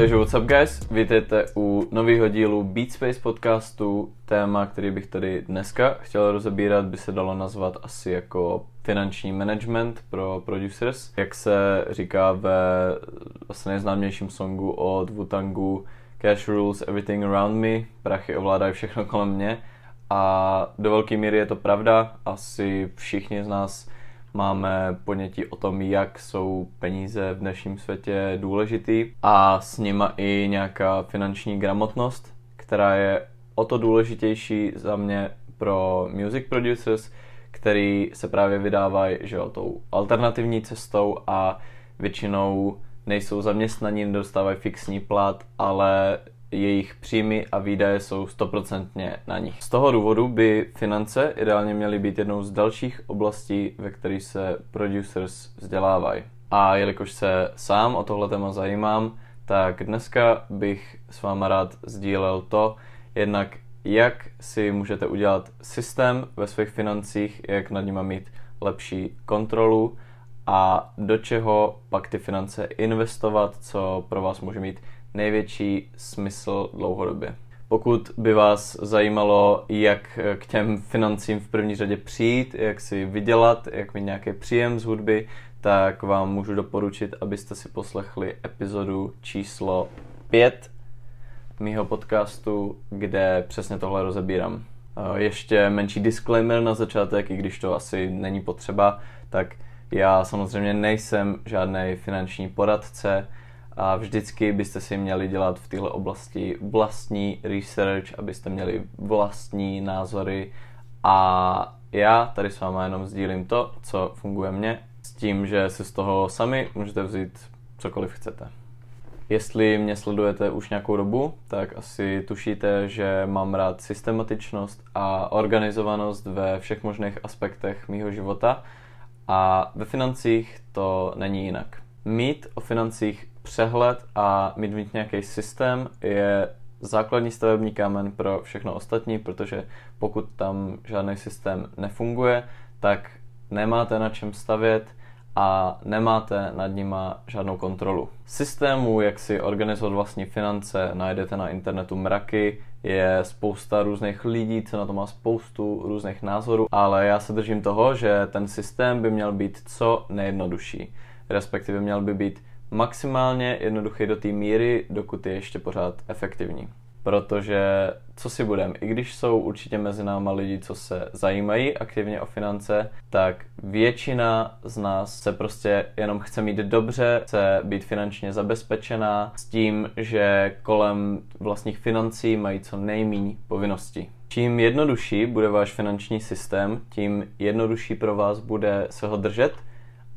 Takže what's up guys, vítejte u nového dílu Beat Space podcastu. Téma, který bych tady dneska chtěl rozebírat, by se dalo nazvat asi jako finanční management pro producers. Jak se říká ve vlastně nejznámějším songu od Wutangu Cash rules everything around me, prachy ovládají všechno kolem mě. A do velké míry je to pravda, asi všichni z nás máme ponětí o tom, jak jsou peníze v dnešním světě důležitý a s nima i nějaká finanční gramotnost, která je o to důležitější za mě pro music producers, který se právě vydávají že jo, tou alternativní cestou a většinou nejsou zaměstnaní, nedostávají fixní plat, ale jejich příjmy a výdaje jsou stoprocentně na nich. Z toho důvodu by finance ideálně měly být jednou z dalších oblastí, ve kterých se producers vzdělávají. A jelikož se sám o tohle téma zajímám, tak dneska bych s váma rád sdílel to, jednak jak si můžete udělat systém ve svých financích, jak nad nimi mít lepší kontrolu a do čeho pak ty finance investovat, co pro vás může mít největší smysl dlouhodobě. Pokud by vás zajímalo, jak k těm financím v první řadě přijít, jak si vydělat, jak mít nějaký příjem z hudby, tak vám můžu doporučit, abyste si poslechli epizodu číslo 5 mýho podcastu, kde přesně tohle rozebírám. Ještě menší disclaimer na začátek, i když to asi není potřeba, tak já samozřejmě nejsem žádný finanční poradce, a vždycky byste si měli dělat v této oblasti vlastní research, abyste měli vlastní názory a já tady s váma jenom sdílím to, co funguje mně, s tím, že si z toho sami můžete vzít cokoliv chcete. Jestli mě sledujete už nějakou dobu, tak asi tušíte, že mám rád systematičnost a organizovanost ve všech možných aspektech mýho života a ve financích to není jinak. Mít o financích přehled a mít, mít nějaký systém je základní stavební kámen pro všechno ostatní, protože pokud tam žádný systém nefunguje, tak nemáte na čem stavět a nemáte nad nima žádnou kontrolu. Systému, jak si organizovat vlastní finance, najdete na internetu mraky, je spousta různých lidí, co na to má spoustu různých názorů, ale já se držím toho, že ten systém by měl být co nejjednodušší. Respektive měl by být maximálně jednoduchý do té míry, dokud je ještě pořád efektivní. Protože, co si budem, i když jsou určitě mezi náma lidi, co se zajímají aktivně o finance, tak většina z nás se prostě jenom chce mít dobře, chce být finančně zabezpečená s tím, že kolem vlastních financí mají co nejméně povinností. Čím jednodušší bude váš finanční systém, tím jednodušší pro vás bude se ho držet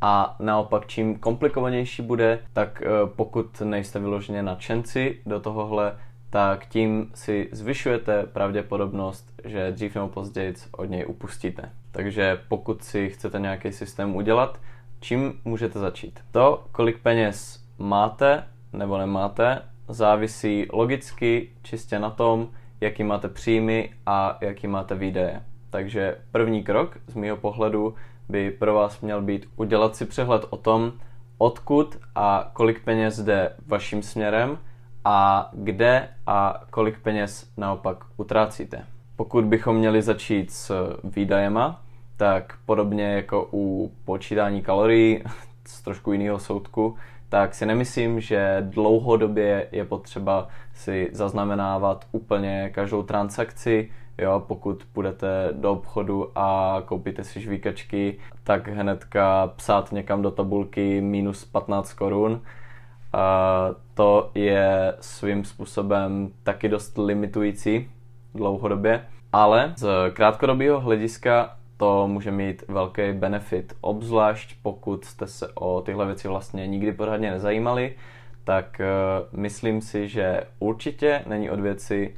a naopak, čím komplikovanější bude, tak eh, pokud nejste vyloženě nadšenci do tohohle, tak tím si zvyšujete pravděpodobnost, že dřív nebo později od něj upustíte. Takže pokud si chcete nějaký systém udělat, čím můžete začít? To, kolik peněz máte nebo nemáte, závisí logicky čistě na tom, jaký máte příjmy a jaký máte výdaje. Takže první krok z mého pohledu by pro vás měl být udělat si přehled o tom, odkud a kolik peněz jde vaším směrem a kde a kolik peněz naopak utrácíte. Pokud bychom měli začít s výdajema, tak podobně jako u počítání kalorií z trošku jiného soudku, tak si nemyslím, že dlouhodobě je potřeba si zaznamenávat úplně každou transakci, Jo, pokud půjdete do obchodu a koupíte si žvíkačky, tak hnedka psát někam do tabulky minus 15 korun. To je svým způsobem taky dost limitující dlouhodobě, ale z krátkodobého hlediska to může mít velký benefit, obzvlášť pokud jste se o tyhle věci vlastně nikdy pořádně nezajímali, tak uh, myslím si, že určitě není od věci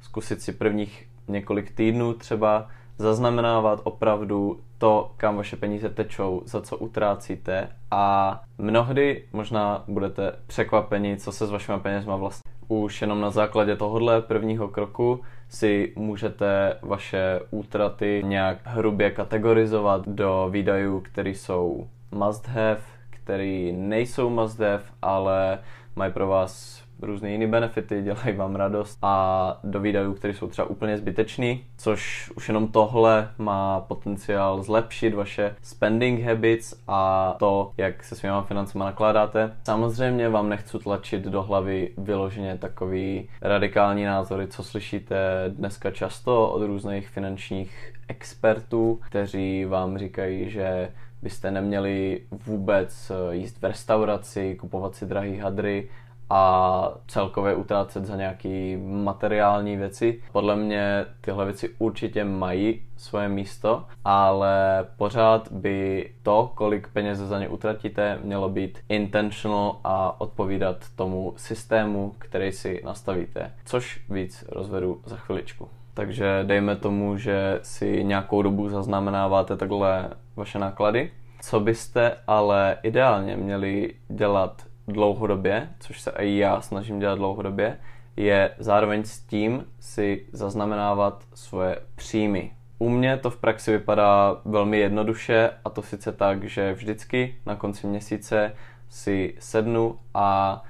zkusit si prvních několik týdnů třeba zaznamenávat opravdu to, kam vaše peníze tečou, za co utrácíte a mnohdy možná budete překvapeni, co se s vašimi penězma vlastně. Už jenom na základě tohohle prvního kroku si můžete vaše útraty nějak hrubě kategorizovat do výdajů, které jsou must have, které nejsou must have, ale mají pro vás různé jiné benefity, dělají vám radost a do výdajů, které jsou třeba úplně zbytečný, což už jenom tohle má potenciál zlepšit vaše spending habits a to, jak se svýma financema nakládáte. Samozřejmě vám nechci tlačit do hlavy vyloženě takový radikální názory, co slyšíte dneska často od různých finančních expertů, kteří vám říkají, že byste neměli vůbec jíst v restauraci, kupovat si drahý hadry a celkově utrácet za nějaké materiální věci. Podle mě tyhle věci určitě mají svoje místo, ale pořád by to, kolik peněz za ně utratíte, mělo být intentional a odpovídat tomu systému, který si nastavíte. Což víc rozvedu za chviličku. Takže dejme tomu, že si nějakou dobu zaznamenáváte takhle vaše náklady. Co byste ale ideálně měli dělat dlouhodobě, což se i já snažím dělat dlouhodobě, je zároveň s tím si zaznamenávat svoje příjmy. U mě to v praxi vypadá velmi jednoduše a to sice tak, že vždycky na konci měsíce si sednu a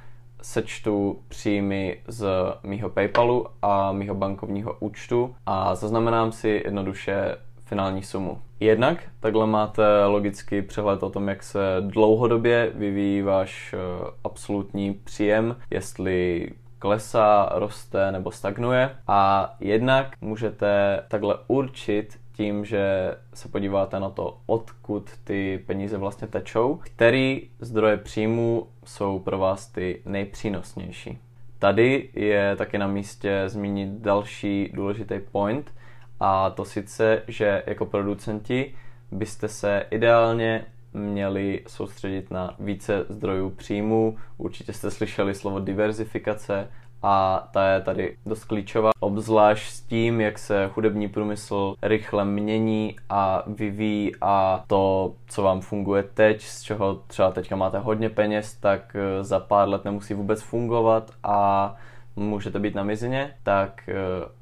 sečtu příjmy z mýho PayPalu a mýho bankovního účtu a zaznamenám si jednoduše finální sumu. Jednak takhle máte logicky přehled o tom, jak se dlouhodobě vyvíjí váš eh, absolutní příjem, jestli klesá, roste nebo stagnuje. A jednak můžete takhle určit tím, že se podíváte na to, odkud ty peníze vlastně tečou, který zdroje příjmu jsou pro vás ty nejpřínosnější. Tady je taky na místě zmínit další důležitý point, a to sice, že jako producenti byste se ideálně měli soustředit na více zdrojů příjmů. Určitě jste slyšeli slovo diverzifikace a ta je tady dost klíčová, obzvlášť s tím, jak se hudební průmysl rychle mění a vyvíjí a to, co vám funguje teď, z čeho třeba teďka máte hodně peněz, tak eh, za pár let nemusí vůbec fungovat a můžete být na mizině, tak eh,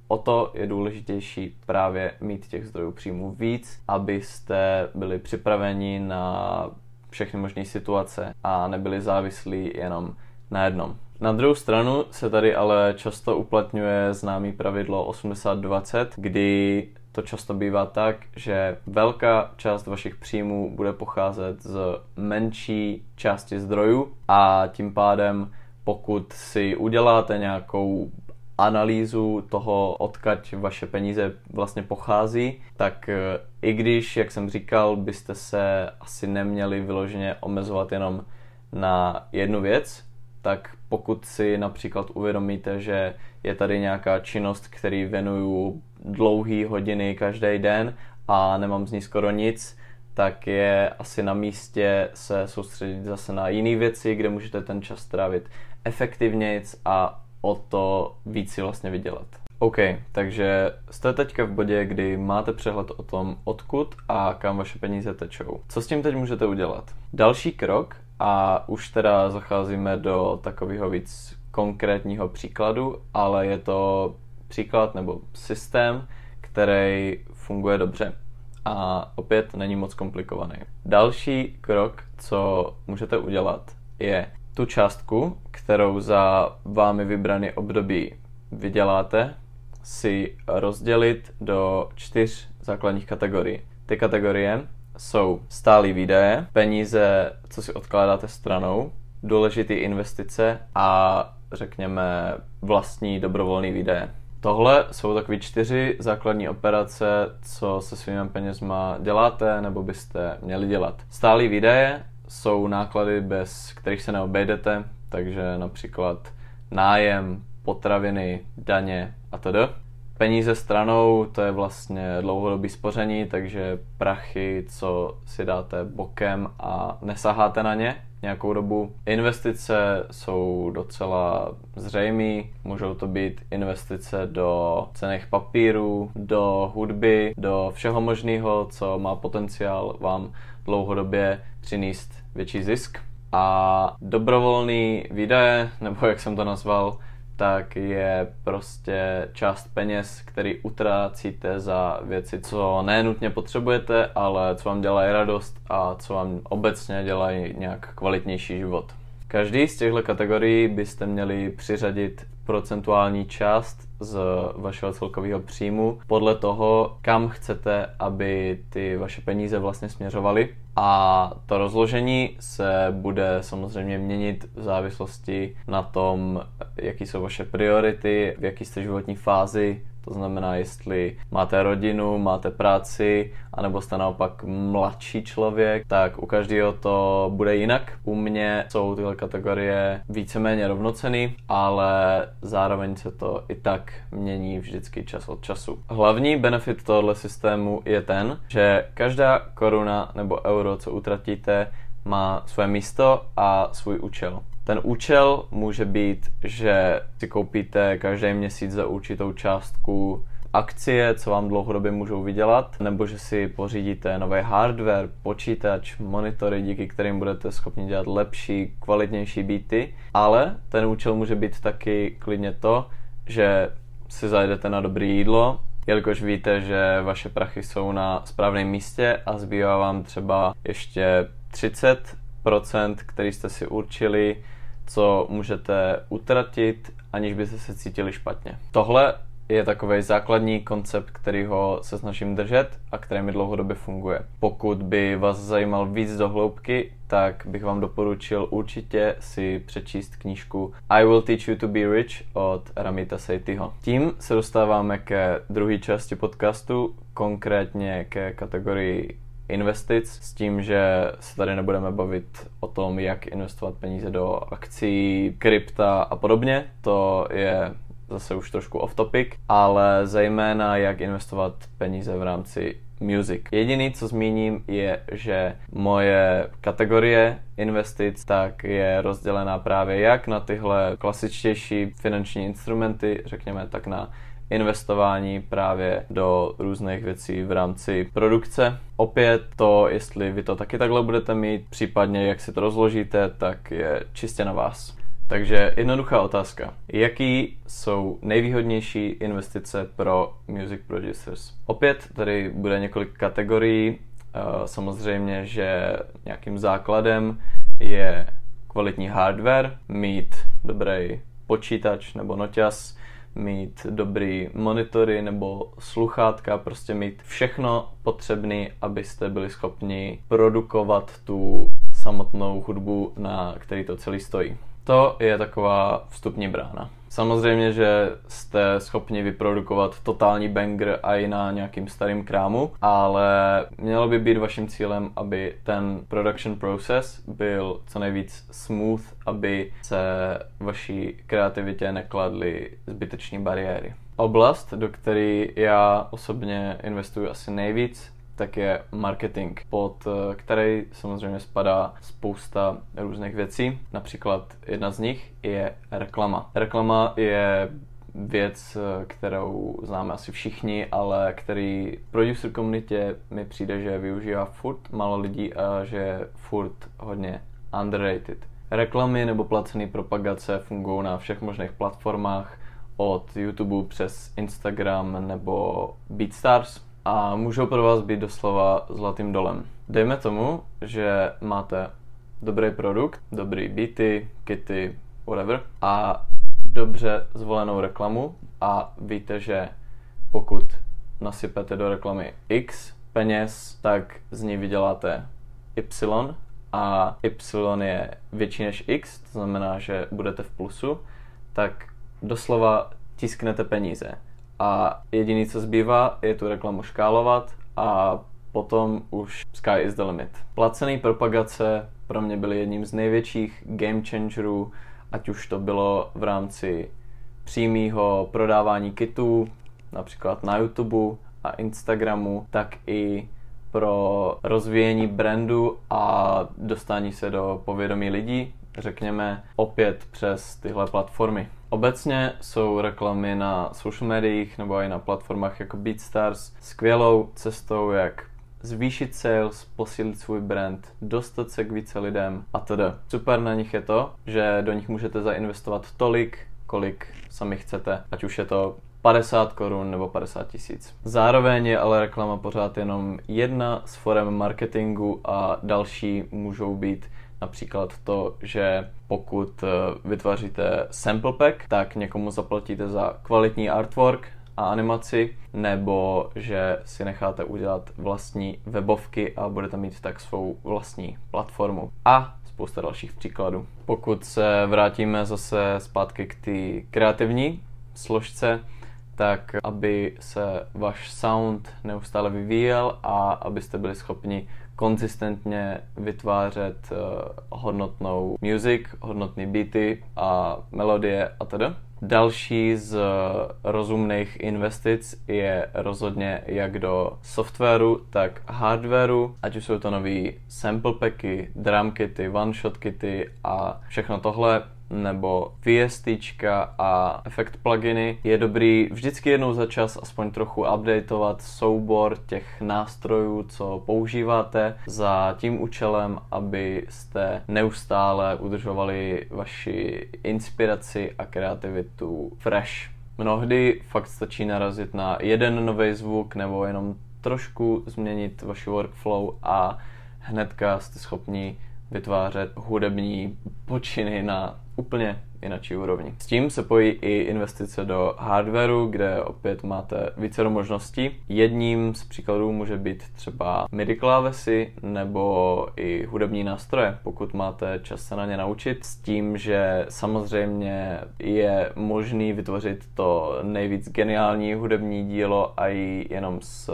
o to je důležitější právě mít těch zdrojů příjmu víc, abyste byli připraveni na všechny možné situace a nebyli závislí jenom na jednom. Na druhou stranu se tady ale často uplatňuje známý pravidlo 80-20, kdy to často bývá tak, že velká část vašich příjmů bude pocházet z menší části zdrojů a tím pádem pokud si uděláte nějakou analýzu toho, odkaď vaše peníze vlastně pochází, tak e, i když, jak jsem říkal, byste se asi neměli vyloženě omezovat jenom na jednu věc, tak pokud si například uvědomíte, že je tady nějaká činnost, který věnuju dlouhý hodiny každý den a nemám z ní skoro nic, tak je asi na místě se soustředit zase na jiné věci, kde můžete ten čas strávit efektivnějc a o to víc si vlastně vydělat. OK, takže jste teďka v bodě, kdy máte přehled o tom, odkud a kam vaše peníze tečou. Co s tím teď můžete udělat? Další krok, a už teda zacházíme do takového víc konkrétního příkladu, ale je to příklad nebo systém, který funguje dobře a opět není moc komplikovaný. Další krok, co můžete udělat, je tu částku, kterou za vámi vybraný období vyděláte, si rozdělit do čtyř základních kategorií. Ty kategorie jsou stálý výdaje, peníze, co si odkládáte stranou, důležité investice a řekněme vlastní dobrovolný výdaje. Tohle jsou takové čtyři základní operace, co se svými penězma děláte nebo byste měli dělat. Stálý výdaje jsou náklady, bez kterých se neobejdete, takže například nájem, potraviny, daně a tedy. Peníze stranou, to je vlastně dlouhodobý spoření, takže prachy, co si dáte bokem a nesaháte na ně nějakou dobu. Investice jsou docela zřejmé, můžou to být investice do cených papírů, do hudby, do všeho možného, co má potenciál vám dlouhodobě přinést větší zisk. A dobrovolný výdaje, nebo jak jsem to nazval, tak je prostě část peněz, který utrácíte za věci, co nenutně potřebujete, ale co vám dělají radost a co vám obecně dělají nějak kvalitnější život. Každý z těchto kategorií byste měli přiřadit procentuální část z vašeho celkového příjmu podle toho, kam chcete, aby ty vaše peníze vlastně směřovaly. A to rozložení se bude samozřejmě měnit v závislosti na tom, jaký jsou vaše priority, v jaký jste životní fázi, to znamená, jestli máte rodinu, máte práci, anebo jste naopak mladší člověk, tak u každého to bude jinak. U mě jsou tyhle kategorie víceméně rovnoceny, ale zároveň se to i tak mění vždycky čas od času. Hlavní benefit tohoto systému je ten, že každá koruna nebo euro, co utratíte, má své místo a svůj účel. Ten účel může být, že si koupíte každý měsíc za určitou částku akcie, co vám dlouhodobě můžou vydělat, nebo že si pořídíte nový hardware, počítač, monitory, díky kterým budete schopni dělat lepší, kvalitnější beaty, ale ten účel může být taky klidně to, že si zajdete na dobré jídlo, jelikož víte, že vaše prachy jsou na správném místě a zbývá vám třeba ještě 30%, který jste si určili, co můžete utratit, aniž byste se cítili špatně. Tohle je takový základní koncept, který ho se snažím držet a který mi dlouhodobě funguje. Pokud by vás zajímal víc do hloubky, tak bych vám doporučil určitě si přečíst knížku I Will Teach You to Be Rich od Ramita Seityho. Tím se dostáváme ke druhé části podcastu, konkrétně ke kategorii investic s tím, že se tady nebudeme bavit o tom, jak investovat peníze do akcí, krypta a podobně. To je zase už trošku off topic, ale zejména jak investovat peníze v rámci music. Jediný, co zmíním, je, že moje kategorie investic tak je rozdělená právě jak na tyhle klasičtější finanční instrumenty, řekněme, tak na investování právě do různých věcí v rámci produkce. Opět to, jestli vy to taky takhle budete mít, případně jak si to rozložíte, tak je čistě na vás. Takže jednoduchá otázka. Jaký jsou nejvýhodnější investice pro music producers? Opět tady bude několik kategorií. Eh, samozřejmě, že nějakým základem je kvalitní hardware, mít dobrý počítač nebo noťas, mít dobrý monitory nebo sluchátka, prostě mít všechno potřebné, abyste byli schopni produkovat tu samotnou hudbu, na který to celý stojí. To je taková vstupní brána. Samozřejmě, že jste schopni vyprodukovat totální banger i na nějakým starým krámu, ale mělo by být vaším cílem, aby ten production process byl co nejvíc smooth, aby se vaší kreativitě nekladly zbyteční bariéry. Oblast, do které já osobně investuju asi nejvíc, tak je marketing, pod eh, který samozřejmě spadá spousta různých věcí. Například jedna z nich je reklama. Reklama je věc, eh, kterou známe asi všichni, ale který producer komunitě mi přijde, že využívá furt málo lidí a že je furt hodně underrated. Reklamy nebo placené propagace fungují na všech možných platformách, od YouTube přes Instagram nebo BeatStars, a můžou pro vás být doslova zlatým dolem. Dejme tomu, že máte dobrý produkt, dobrý beaty, kity, whatever a dobře zvolenou reklamu a víte, že pokud nasypete do reklamy X peněz, tak z ní vyděláte Y a Y je větší než X, to znamená, že budete v plusu, tak doslova tisknete peníze a jediný, co zbývá, je tu reklamu škálovat a potom už sky is the limit. Placený propagace pro mě byly jedním z největších game changerů, ať už to bylo v rámci přímého prodávání kitů, například na YouTube a Instagramu, tak i pro rozvíjení brandu a dostání se do povědomí lidí, řekněme, opět přes tyhle platformy. Obecně jsou reklamy na social médiích nebo i na platformách jako BeatStars skvělou cestou, jak zvýšit sales, posílit svůj brand, dostat se k více lidem a tedy. Super na nich je to, že do nich můžete zainvestovat tolik, kolik sami chcete, ať už je to 50 korun nebo 50 tisíc. Zároveň je ale reklama pořád jenom jedna z forem marketingu a další můžou být Například to, že pokud eh, vytváříte sample pack, tak někomu zaplatíte za kvalitní artwork a animaci, nebo že si necháte udělat vlastní webovky a budete mít tak svou vlastní platformu. A spousta dalších příkladů. Pokud se vrátíme zase zpátky k té kreativní složce, tak aby se váš sound neustále vyvíjel a abyste byli schopni konzistentně vytvářet uh, hodnotnou music, hodnotné beaty a melodie a tedy. Další z rozumných investic je rozhodně jak do softwaru, tak hardwaru, ať už jsou to nový sample packy, drum kity, one shot kity a všechno tohle nebo VST a efekt pluginy. Je dobrý vždycky jednou za čas aspoň trochu updateovat soubor těch nástrojů, co používáte za tím účelem, abyste neustále udržovali vaši inspiraci a kreativitu fresh. Mnohdy fakt stačí narazit na jeden nový zvuk nebo jenom trošku změnit vaši workflow a hnedka jste schopni vytvářet hudební počiny na úplně jináčí úrovni. S tím se pojí i investice do hardwareu, kde opět máte více možností. Jedním z příkladů může být třeba MIDI klávesy nebo i hudební nástroje, pokud máte čas se na ně naučit. S tím, že samozřejmě je možný vytvořit to nejvíc geniální hudební dílo a i jenom s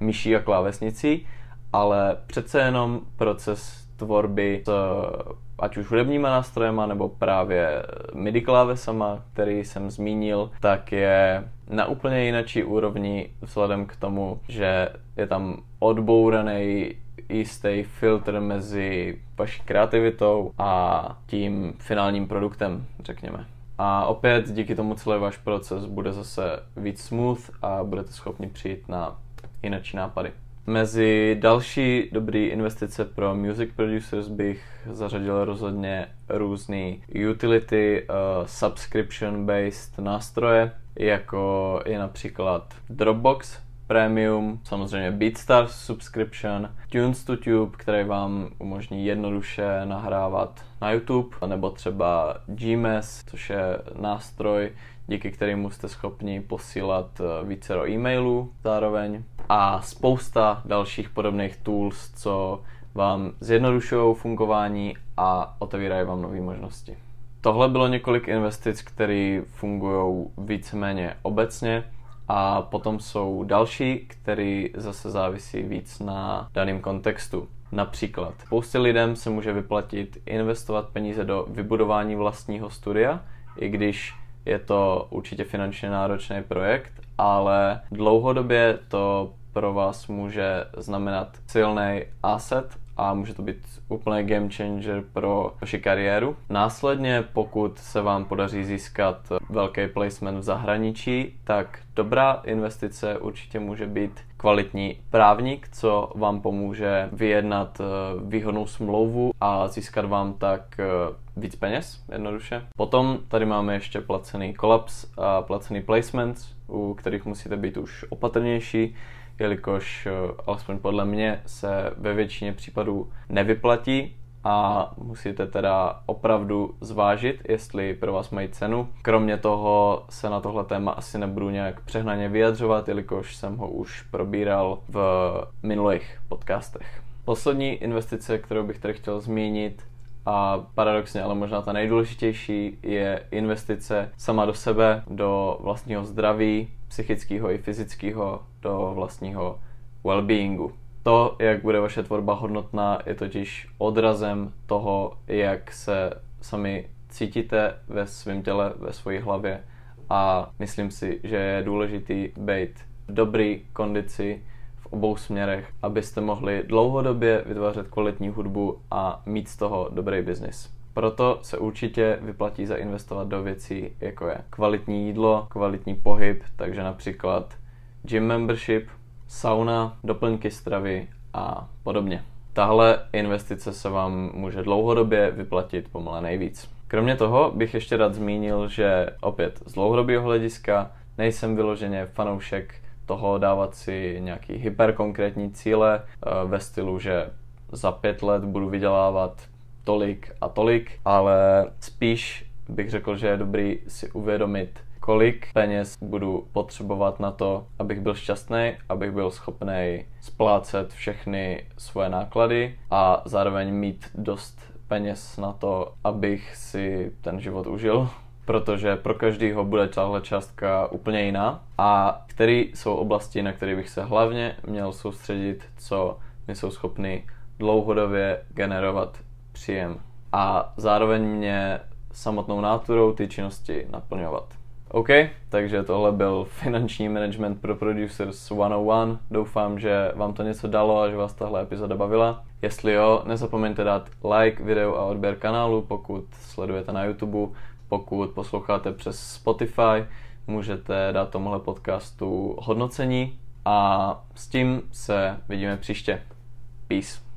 myší a klávesnicí, ale přece jenom proces tvorby s ať už hudebníma nástrojema nebo právě MIDI klávesama, který jsem zmínil, tak je na úplně jinačí úrovni vzhledem k tomu, že je tam odbouraný jistý filtr mezi vaší kreativitou a tím finálním produktem, řekněme. A opět díky tomu celý váš proces bude zase víc smooth a budete schopni přijít na jinačí nápady. Mezi další dobrý investice pro music producers bych zařadil rozhodně různý utility, uh, subscription-based nástroje, jako je například Dropbox Premium, samozřejmě BeatStars subscription, Tunes to Tube, který vám umožní jednoduše nahrávat na YouTube, nebo třeba Gmail, což je nástroj, díky kterému jste schopni posílat eh, více do e-mailů zároveň a spousta dalších podobných tools, co vám zjednodušují fungování a otevírají vám nové možnosti. Tohle bylo několik investic, které fungují víceméně obecně a potom jsou další, které zase závisí víc na daném kontextu. Například, spoustě lidem se může vyplatit investovat peníze do vybudování vlastního studia, i když je to určitě finančně náročný projekt, ale dlouhodobě to pro vás může znamenat silný asset a může to být úplný game changer pro vaši kariéru. Následně, pokud se vám podaří získat velký placement v zahraničí, tak dobrá investice určitě může být kvalitní právník, co vám pomůže vyjednat eh, výhodnou smlouvu a získat vám tak eh, víc peněz, jednoduše. Potom tady máme ještě placený kolaps a placený placements, u kterých musíte být už opatrnější, jelikož eh, alespoň podle mě se ve většině případů nevyplatí a musíte teda opravdu zvážit, jestli pro vás mají cenu. Kromě toho se na tohle téma asi nebudu nějak přehnaně vyjadřovat, jelikož jsem ho už probíral v minulých podcastech. Poslední investice, kterou bych tady chtěl zmínit, a paradoxně, ale možná ta nejdůležitější, je investice sama do sebe, do vlastního zdraví, psychického i fyzického, do vlastního well-beingu. To, jak bude vaše tvorba hodnotná, je totiž odrazem toho, jak se sami cítíte ve svém těle, ve své hlavě a myslím si, že je důležitý být v dobrý kondici obou směrech, abyste mohli dlouhodobě vytvářet kvalitní hudbu a mít z toho dobrý biznis. Proto se určitě vyplatí zainvestovat do věcí, jako je kvalitní jídlo, kvalitní pohyb, takže například gym membership, sauna, doplňky stravy a podobně. Tahle investice se vám může dlouhodobě vyplatit pomale nejvíc. Kromě toho bych ještě rád zmínil, že opět z dlouhodobého hlediska nejsem vyloženě fanoušek toho dávat si nějaký hyperkonkrétní cíle eh, ve stylu, že za pět let budu vydělávat tolik a tolik, ale spíš bych řekl, že je dobrý si uvědomit, kolik peněz budu potřebovat na to, abych byl šťastný, abych byl schopný splácet všechny svoje náklady a zároveň mít dost peněz na to, abych si ten život užil, protože pro každého bude tahle částka úplně jiná a který jsou oblasti, na které bych se hlavně měl soustředit, co mi jsou schopny dlouhodobě generovat příjem a zároveň mě samotnou náturou ty činnosti naplňovat. OK, takže tohle byl finanční management pro Producers 101. Doufám, že vám to něco dalo a že vás tahle epizoda bavila. Jestli jo, nezapomeňte dát like videu a odběr kanálu, pokud sledujete na YouTube, pokud posloucháte přes Spotify, můžete dát tomuhle podcastu hodnocení a s tím se vidíme příště. Peace.